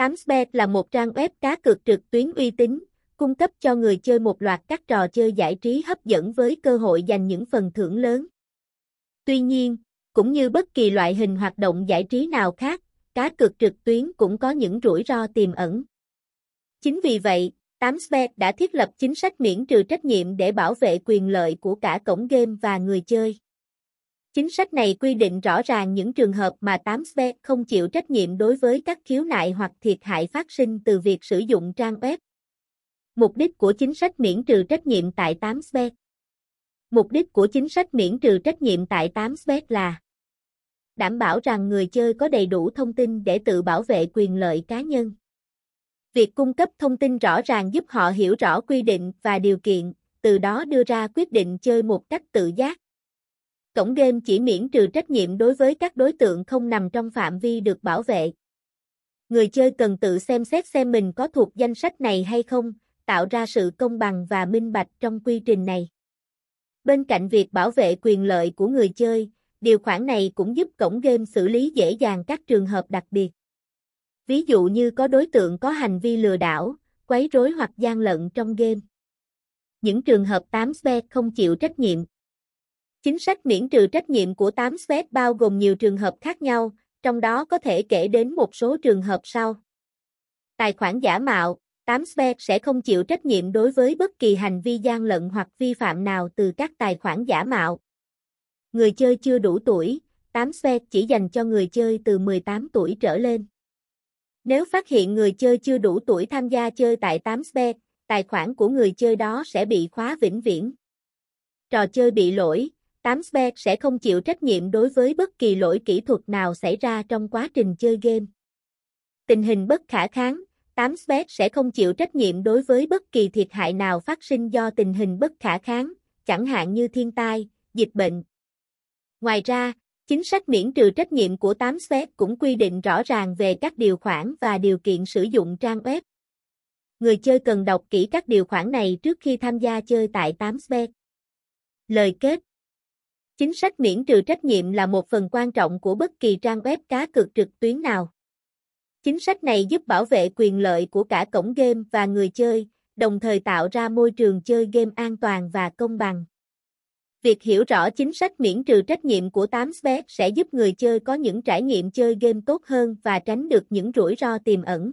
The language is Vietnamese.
Amsbet là một trang web cá cược trực tuyến uy tín, cung cấp cho người chơi một loạt các trò chơi giải trí hấp dẫn với cơ hội giành những phần thưởng lớn. Tuy nhiên, cũng như bất kỳ loại hình hoạt động giải trí nào khác, cá cược trực tuyến cũng có những rủi ro tiềm ẩn. Chính vì vậy, 8sbet đã thiết lập chính sách miễn trừ trách nhiệm để bảo vệ quyền lợi của cả cổng game và người chơi. Chính sách này quy định rõ ràng những trường hợp mà 8sbet không chịu trách nhiệm đối với các khiếu nại hoặc thiệt hại phát sinh từ việc sử dụng trang web. Mục đích của chính sách miễn trừ trách nhiệm tại 8sbet Mục đích của chính sách miễn trừ trách nhiệm tại 8sbet là đảm bảo rằng người chơi có đầy đủ thông tin để tự bảo vệ quyền lợi cá nhân. Việc cung cấp thông tin rõ ràng giúp họ hiểu rõ quy định và điều kiện, từ đó đưa ra quyết định chơi một cách tự giác. Cổng game chỉ miễn trừ trách nhiệm đối với các đối tượng không nằm trong phạm vi được bảo vệ. Người chơi cần tự xem xét xem mình có thuộc danh sách này hay không, tạo ra sự công bằng và minh bạch trong quy trình này. Bên cạnh việc bảo vệ quyền lợi của người chơi, điều khoản này cũng giúp cổng game xử lý dễ dàng các trường hợp đặc biệt. Ví dụ như có đối tượng có hành vi lừa đảo, quấy rối hoặc gian lận trong game. Những trường hợp 8 spec không chịu trách nhiệm. Chính sách miễn trừ trách nhiệm của 8 spec bao gồm nhiều trường hợp khác nhau, trong đó có thể kể đến một số trường hợp sau. Tài khoản giả mạo, 8 spec sẽ không chịu trách nhiệm đối với bất kỳ hành vi gian lận hoặc vi phạm nào từ các tài khoản giả mạo. Người chơi chưa đủ tuổi, 8 spec chỉ dành cho người chơi từ 18 tuổi trở lên. Nếu phát hiện người chơi chưa đủ tuổi tham gia chơi tại 8 spec, tài khoản của người chơi đó sẽ bị khóa vĩnh viễn. Trò chơi bị lỗi, 8 spec sẽ không chịu trách nhiệm đối với bất kỳ lỗi kỹ thuật nào xảy ra trong quá trình chơi game. Tình hình bất khả kháng, 8 spec sẽ không chịu trách nhiệm đối với bất kỳ thiệt hại nào phát sinh do tình hình bất khả kháng, chẳng hạn như thiên tai, dịch bệnh. Ngoài ra, Chính sách miễn trừ trách nhiệm của 8 web cũng quy định rõ ràng về các điều khoản và điều kiện sử dụng trang web. Người chơi cần đọc kỹ các điều khoản này trước khi tham gia chơi tại 8 web. Lời kết Chính sách miễn trừ trách nhiệm là một phần quan trọng của bất kỳ trang web cá cược trực tuyến nào. Chính sách này giúp bảo vệ quyền lợi của cả cổng game và người chơi, đồng thời tạo ra môi trường chơi game an toàn và công bằng. Việc hiểu rõ chính sách miễn trừ trách nhiệm của 8sbet sẽ giúp người chơi có những trải nghiệm chơi game tốt hơn và tránh được những rủi ro tiềm ẩn.